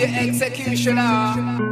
executioner.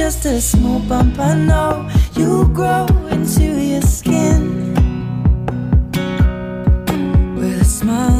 just a small bump. I know you'll grow into your skin with a smile.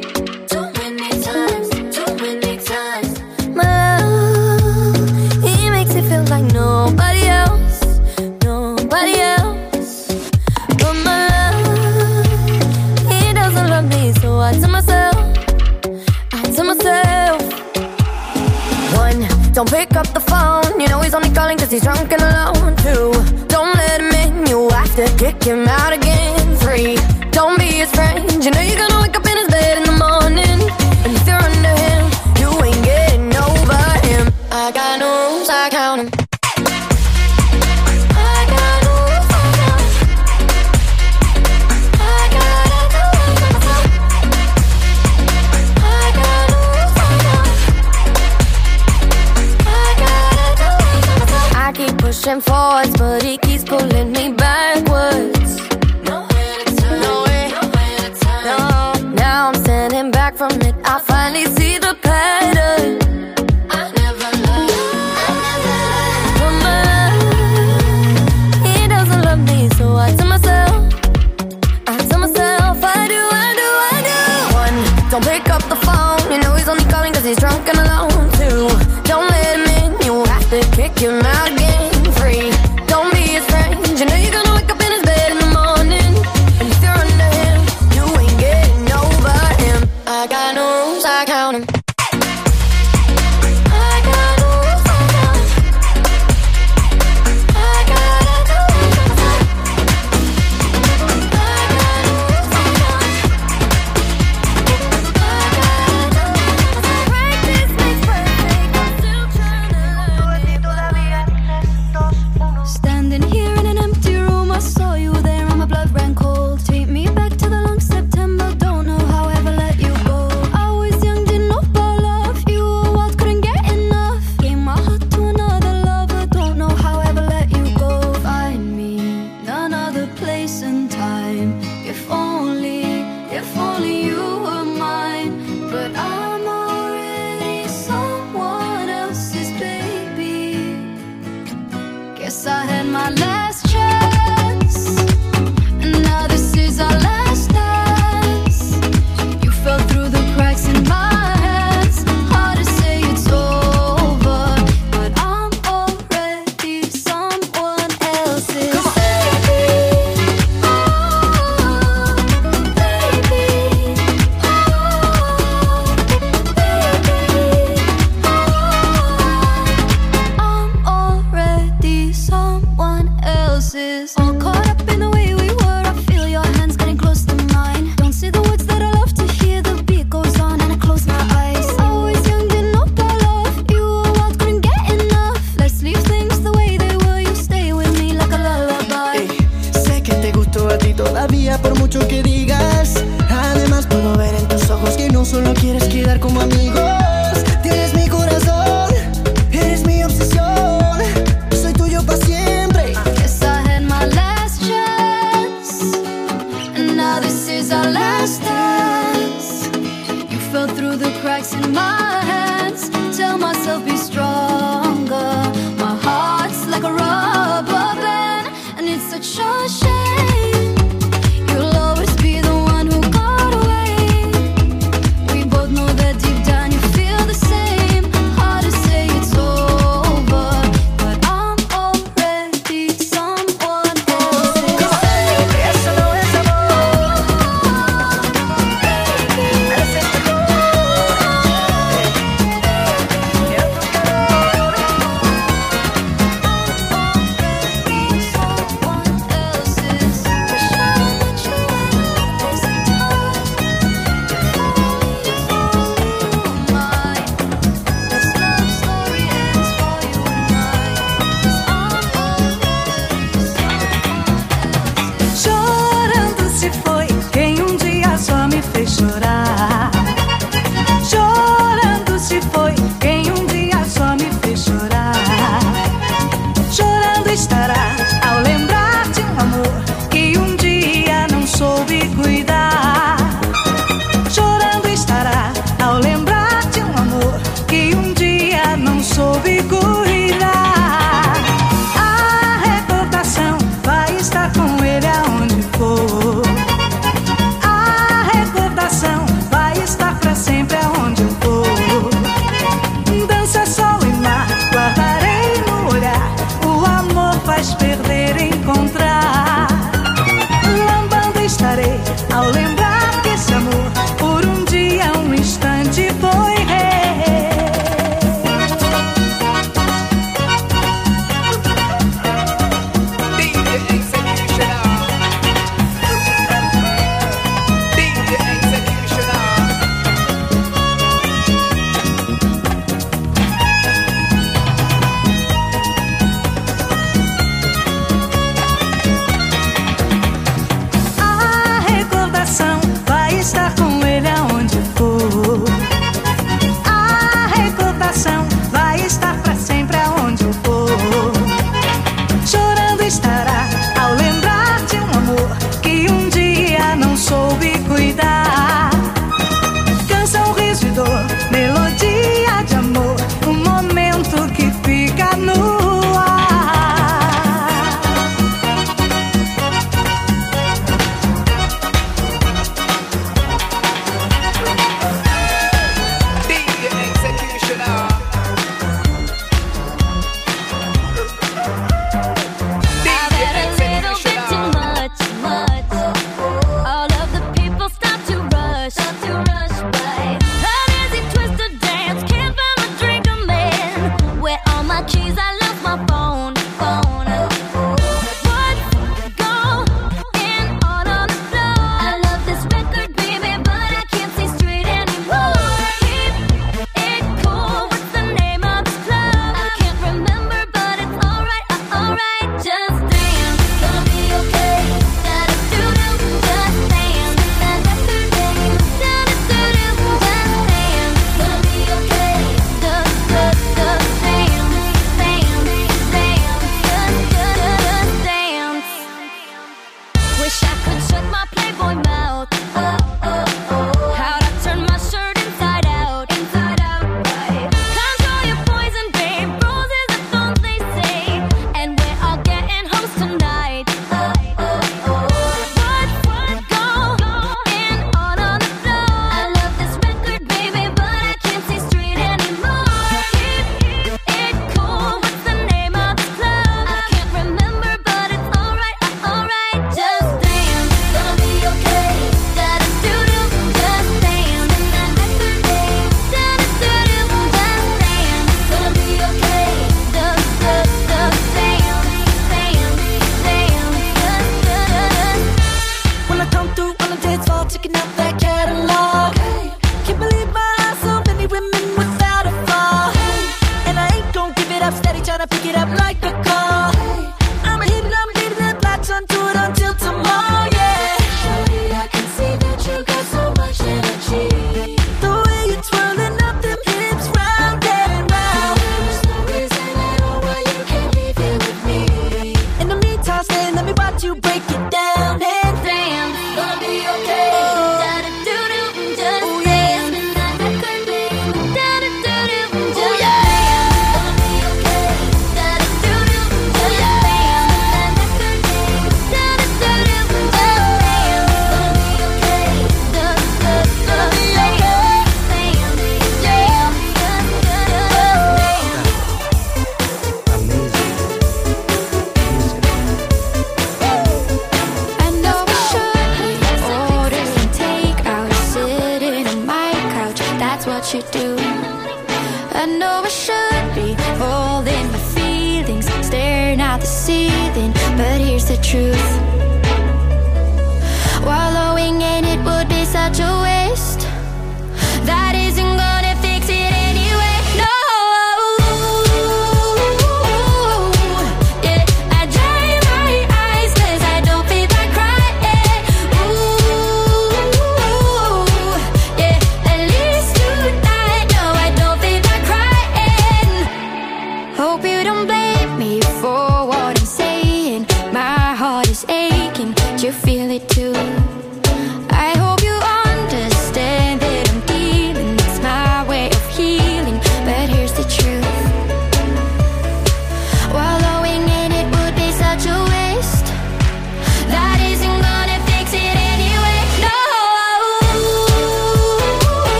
Don't pick up the phone, you know he's only calling cause he's drunk and alone. too. don't let him in, you have to kick him out again. Three, don't be his friend, you know you're gonna wake up in his pushing forwards, but it keeps pulling me backwards. Nowhere to turn. Nowhere. Nowhere to turn. No. Now I'm standing back from it. I finally see the pattern. Don't pick up the phone, you know he's only he's drunk and alone Don't let him in, you have to kick him out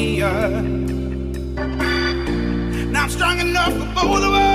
up. Now I'm strong enough for both of us,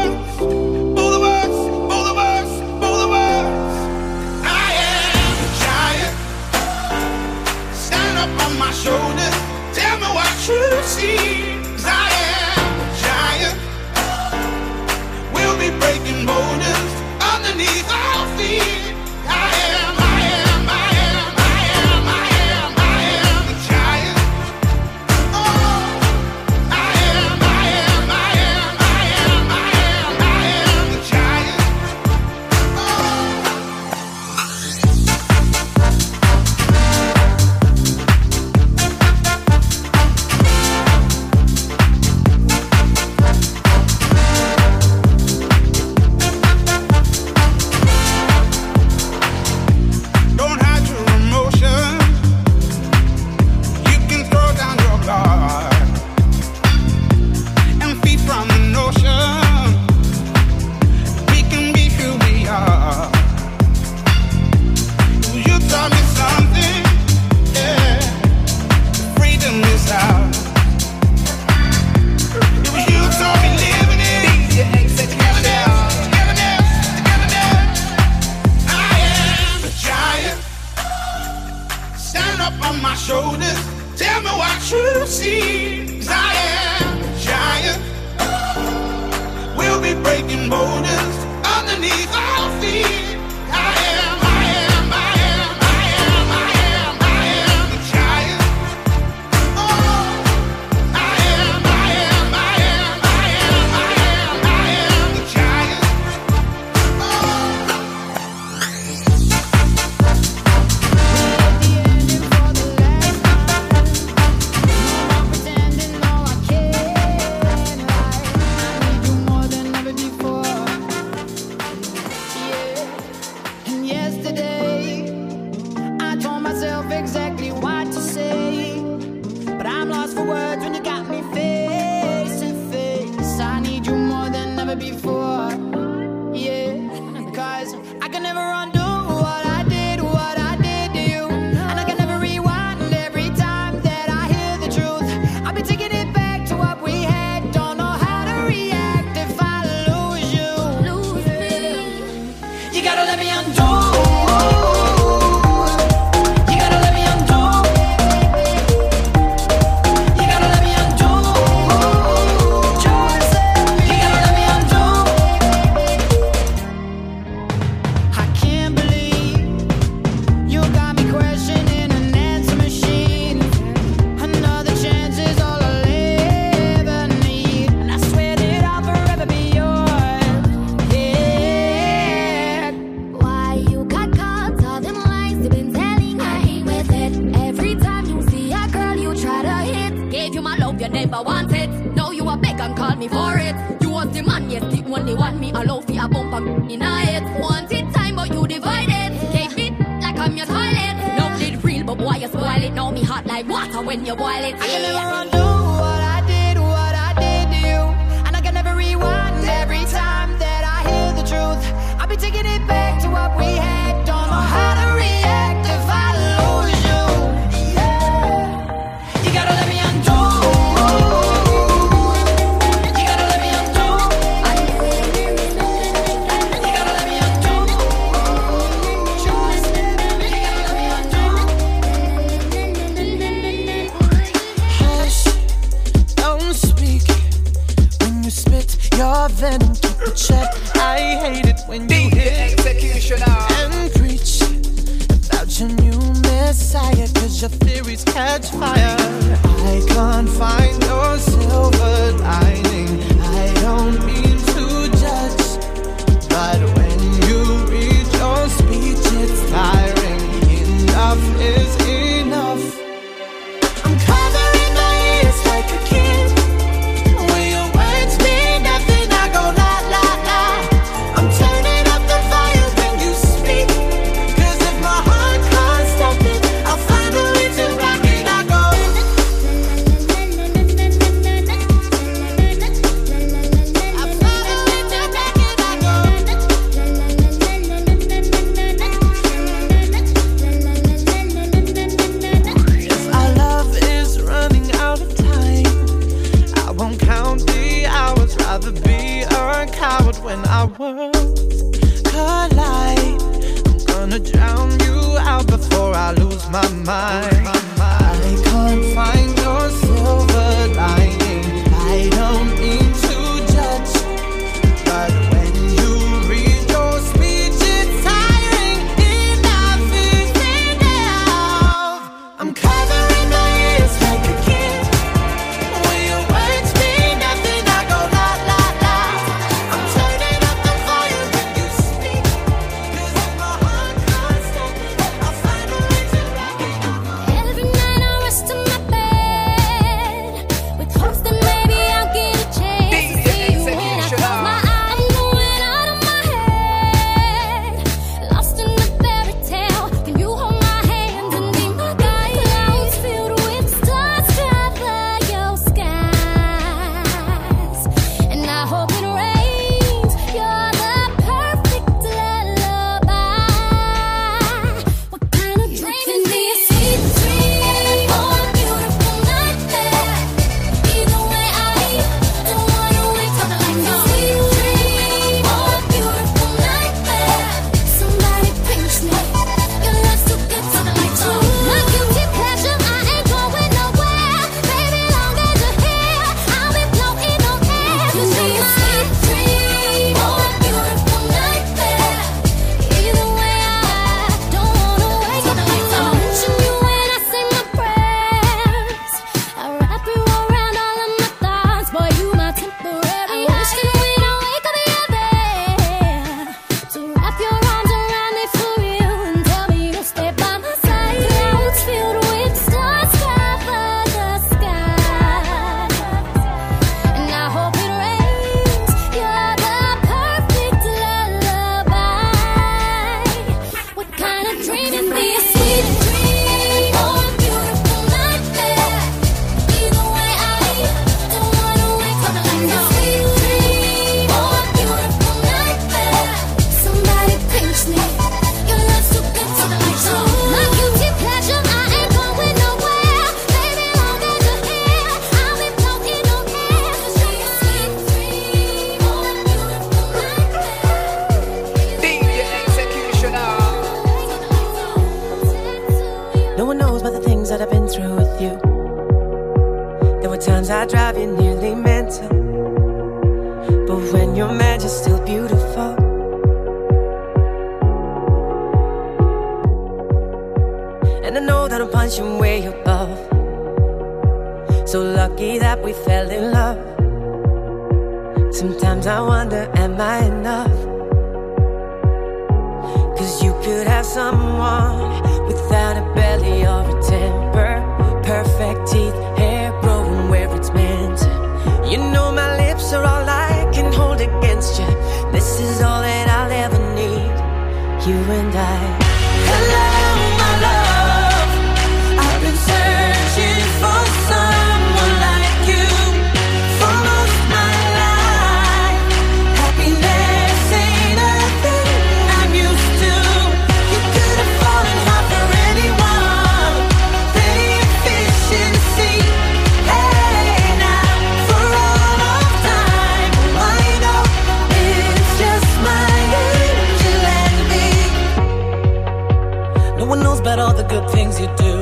things you do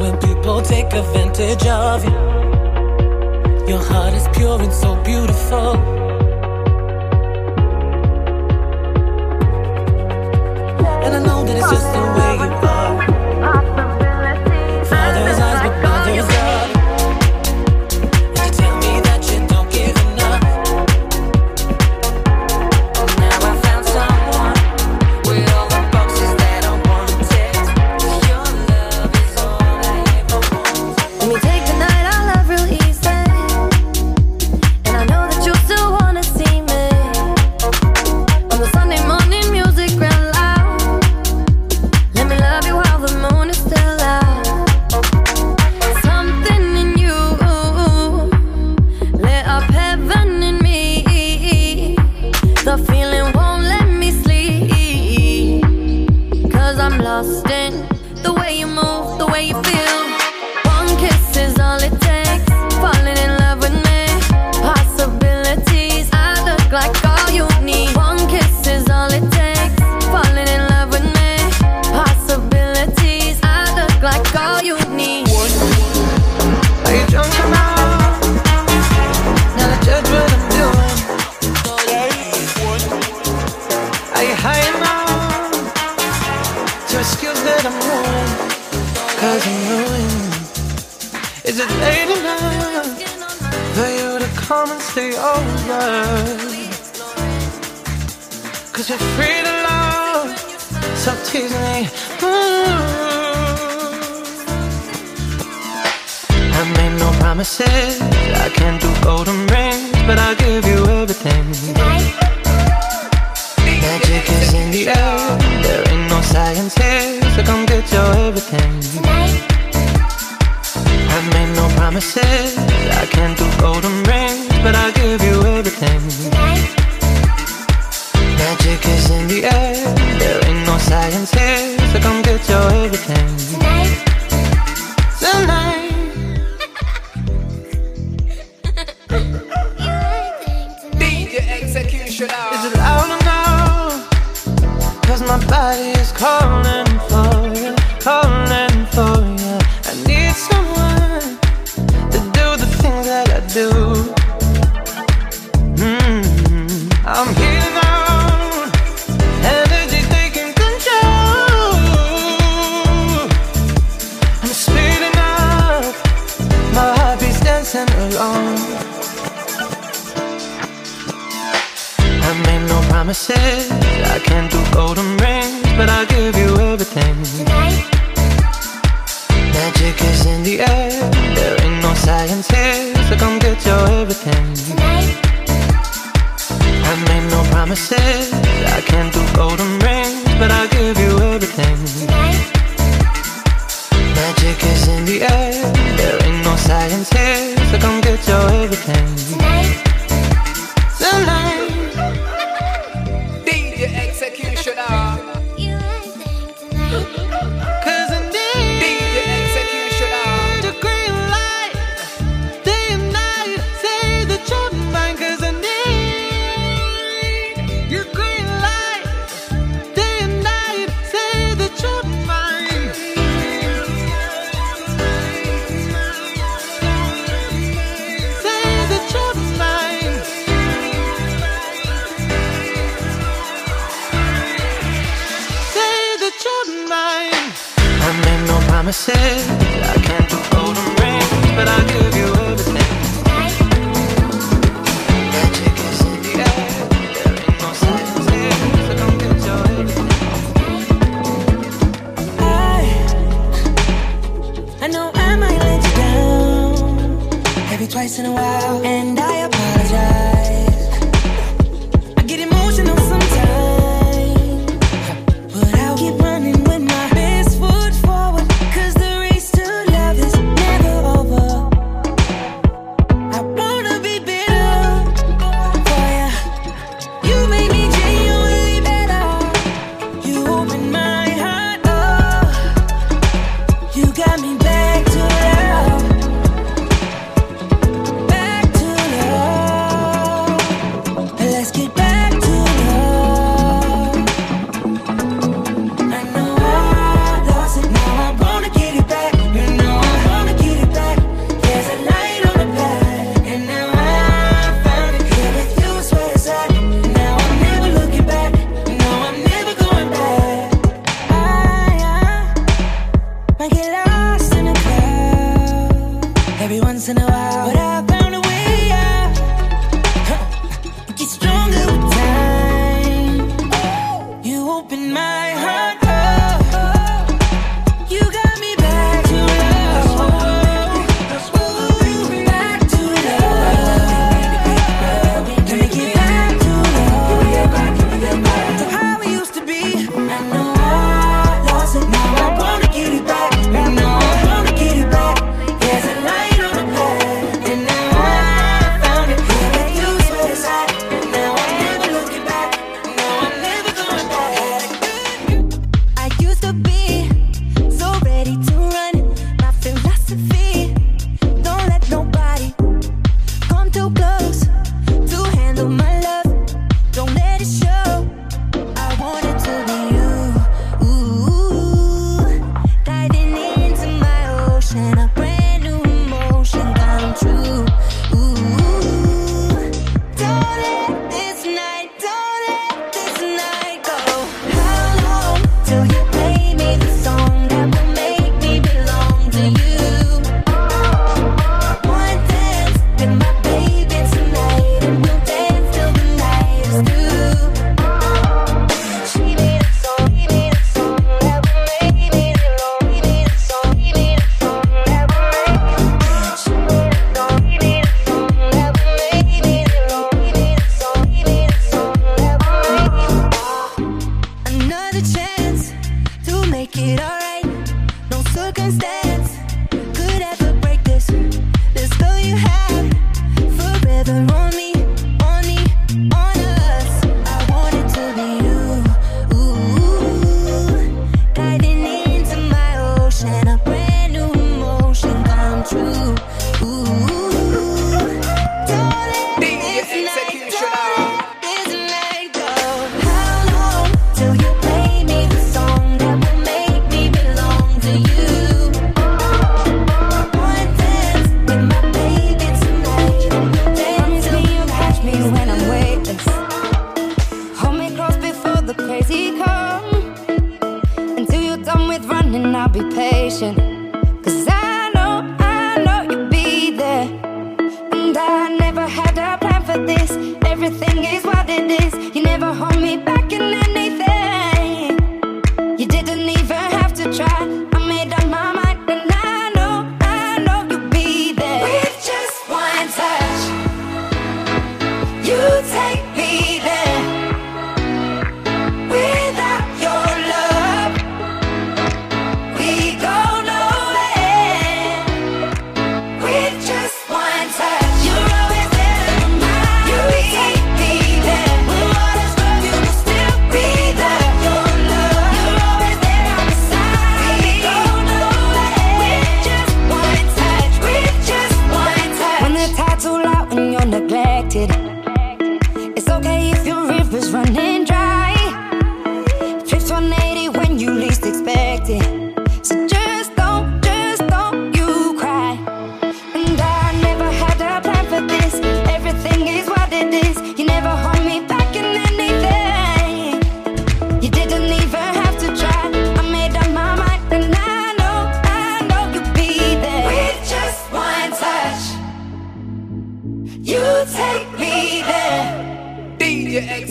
when people take advantage of you. Your heart is pure and so beautiful. Magic is in the air. There ain't no science here, so come get your everything. Tonight.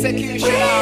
Execution.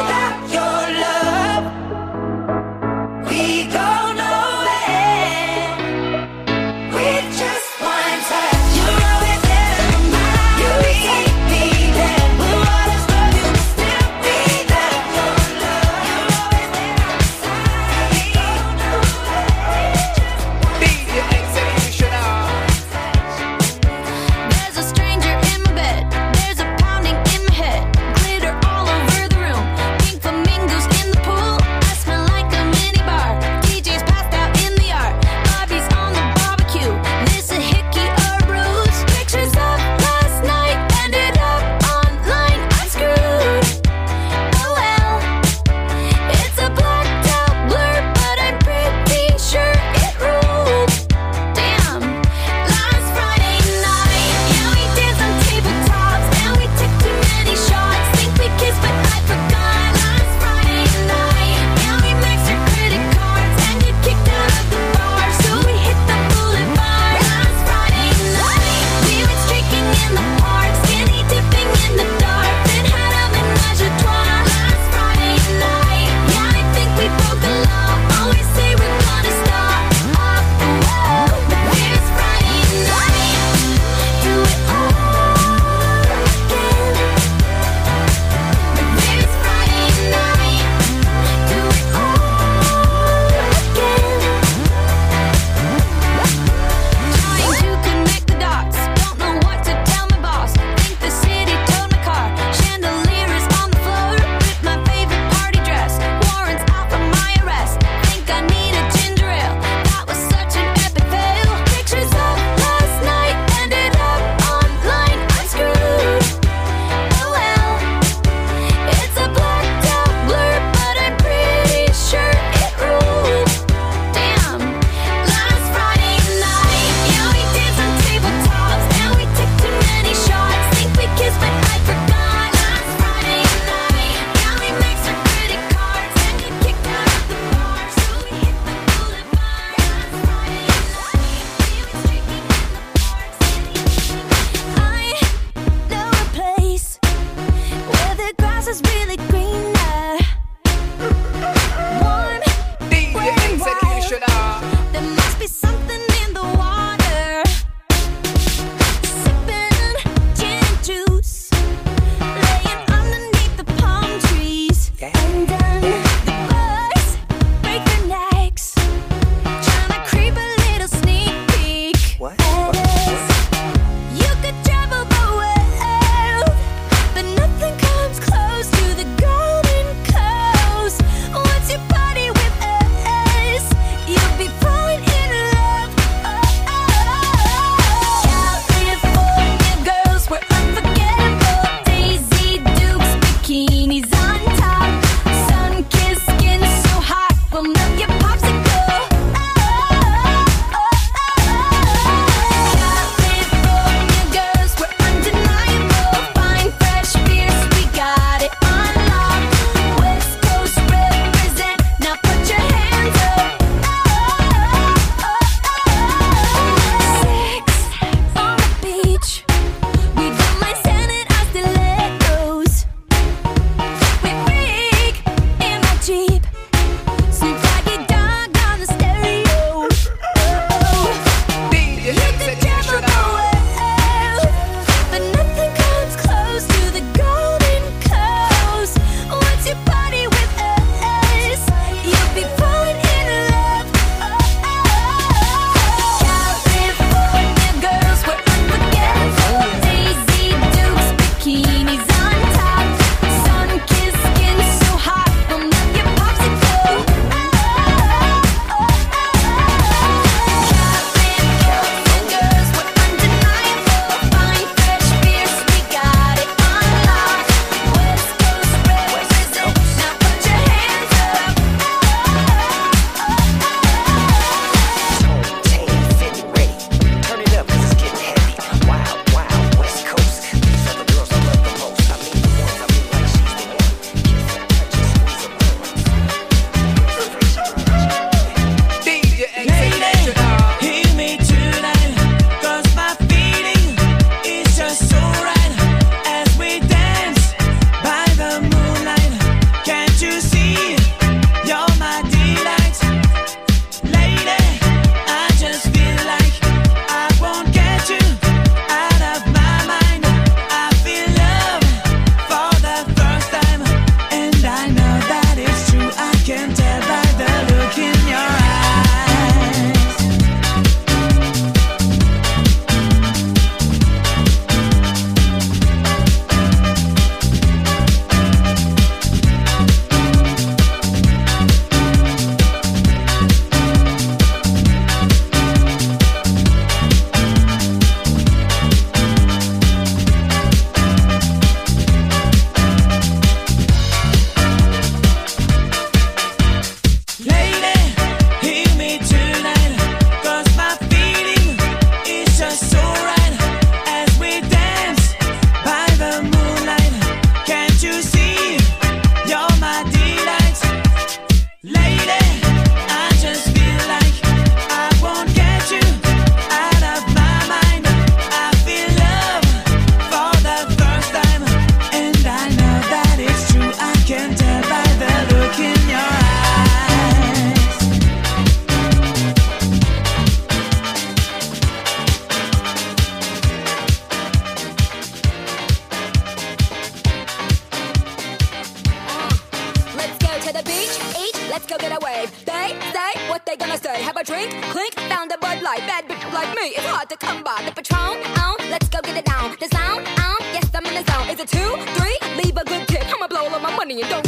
come by. The patron, Oh, let's go get it down. The sound, on, yes, I'm in the zone. Is it two, three? Leave a good tip. I'ma blow all of my money and don't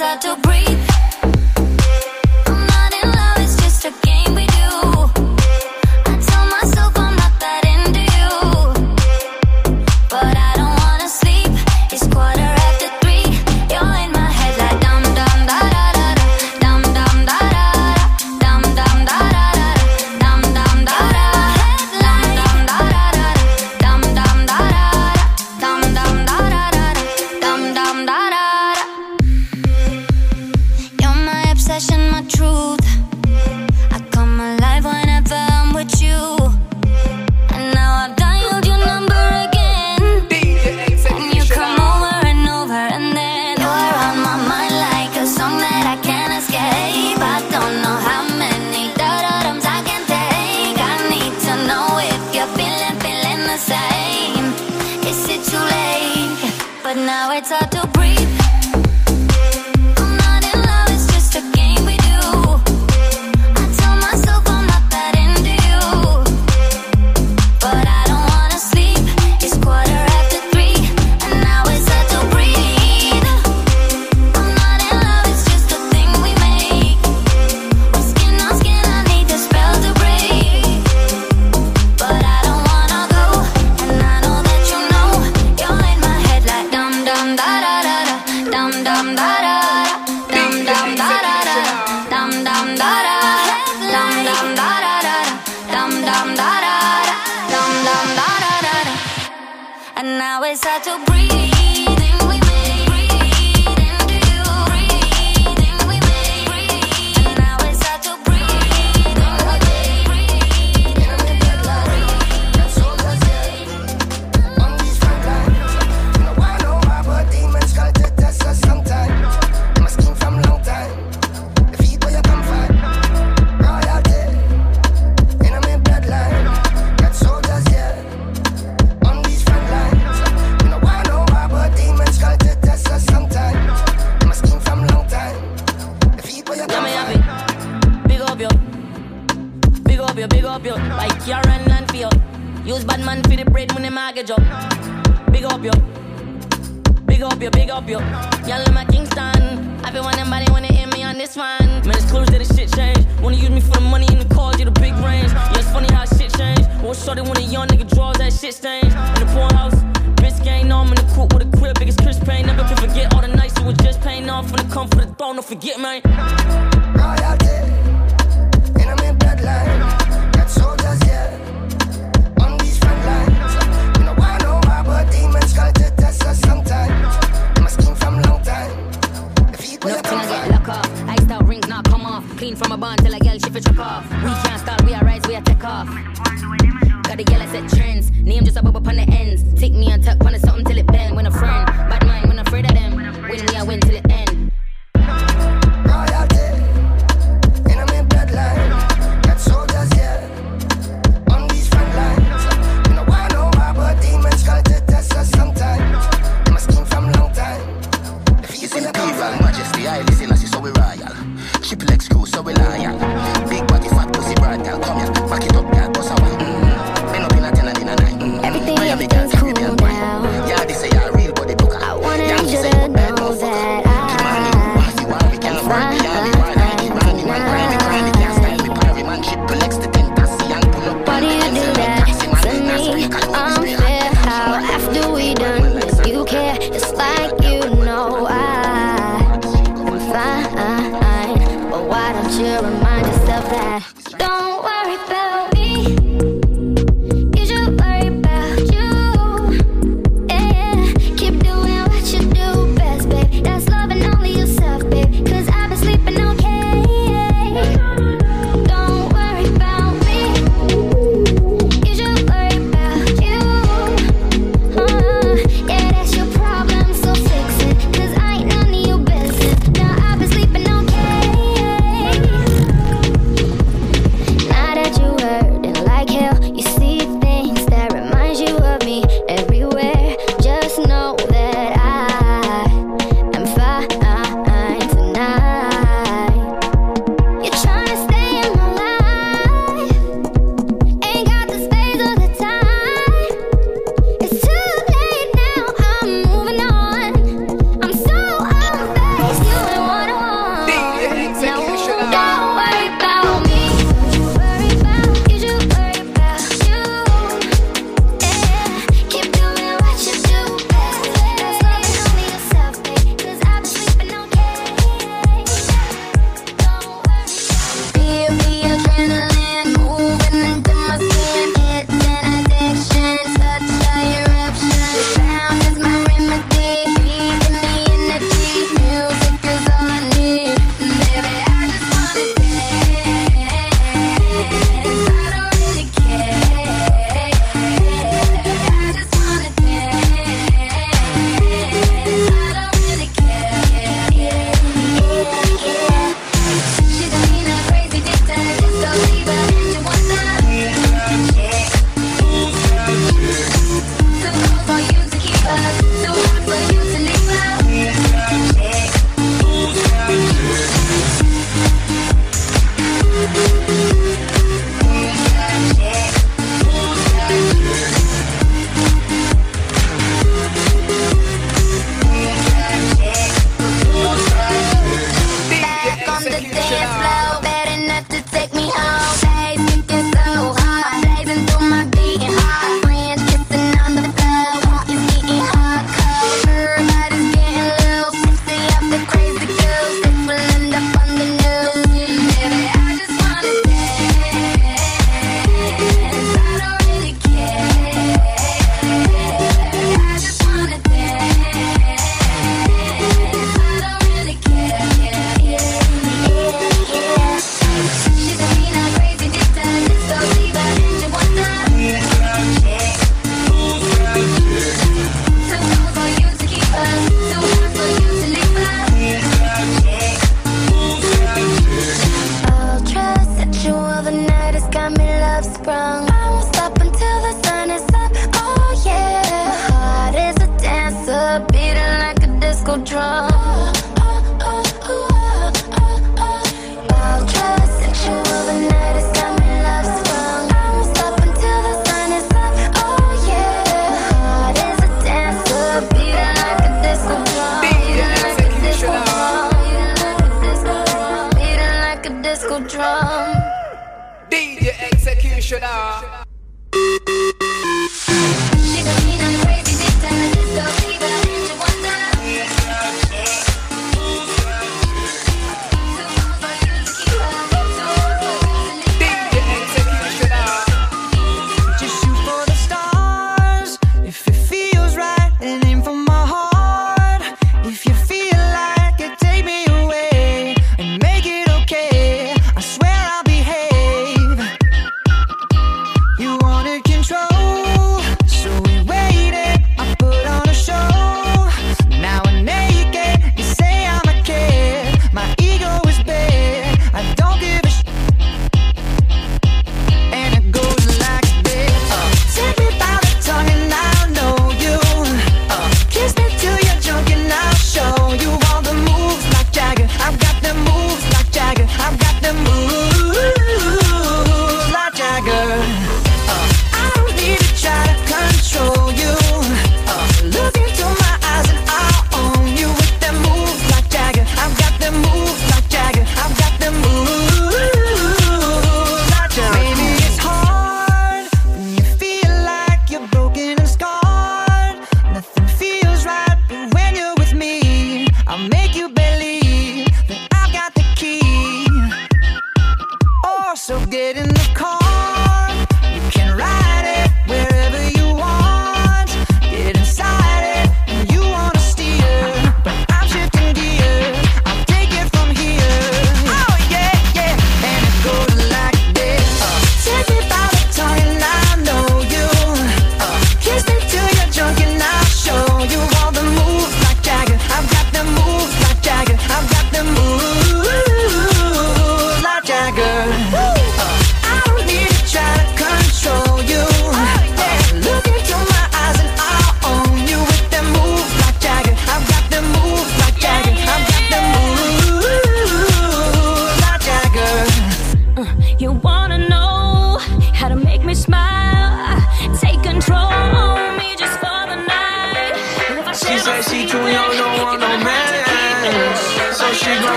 hard to breathe.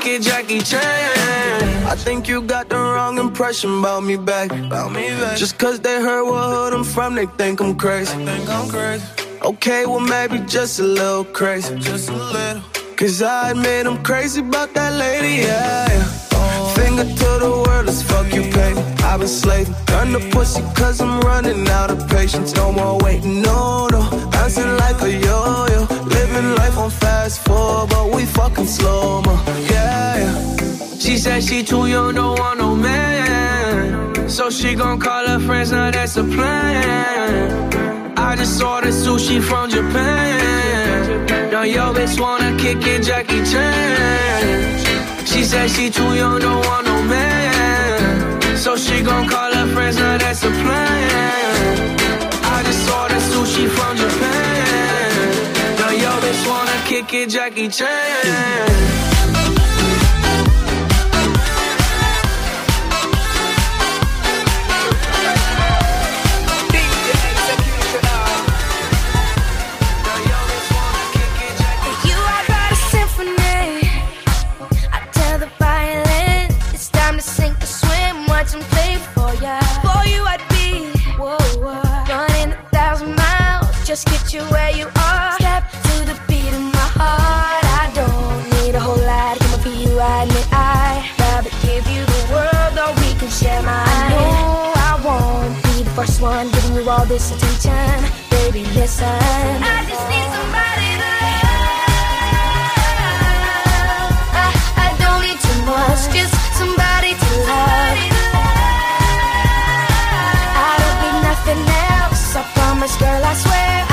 Wanna kick it, Jackie Chan. I think you got the wrong impression about me back. About me back. Just cause they heard what hood I'm from, they think I'm crazy. They think I'm crazy. Okay, well maybe just a little crazy. Just a little. Cause I admit I'm crazy about that lady, yeah. yeah. Finger to the fuck you, baby. I've been slaving. Gun the pussy cause I'm running out of patience. No more waiting, no, no. Bouncing like a yo-yo. Living life on fast forward, but we fucking slow, mo. Yeah, yeah. She said she too young, don't want no man. So she gon' call her friends, now that's a plan. I just ordered sushi from Japan. Now yo bitch wanna kick it, Jackie Chan. She said she too young, don't want no man. So she gon' call her friends, now that's a plan. I just ordered sushi from Japan. Now yo bitch wanna kick it, Jackie Chan. just get you where you are. Step to the beat of my heart. I don't need a whole lot. Come up for you, I admit I rather give you the world, or we can share mine. I know I won't be the first one giving you all this attention. Baby, listen. I just need somebody to love. I, I don't need too much, just somebody to love. Somebody to love. I don't need nothing else. I promise, girl, I swear.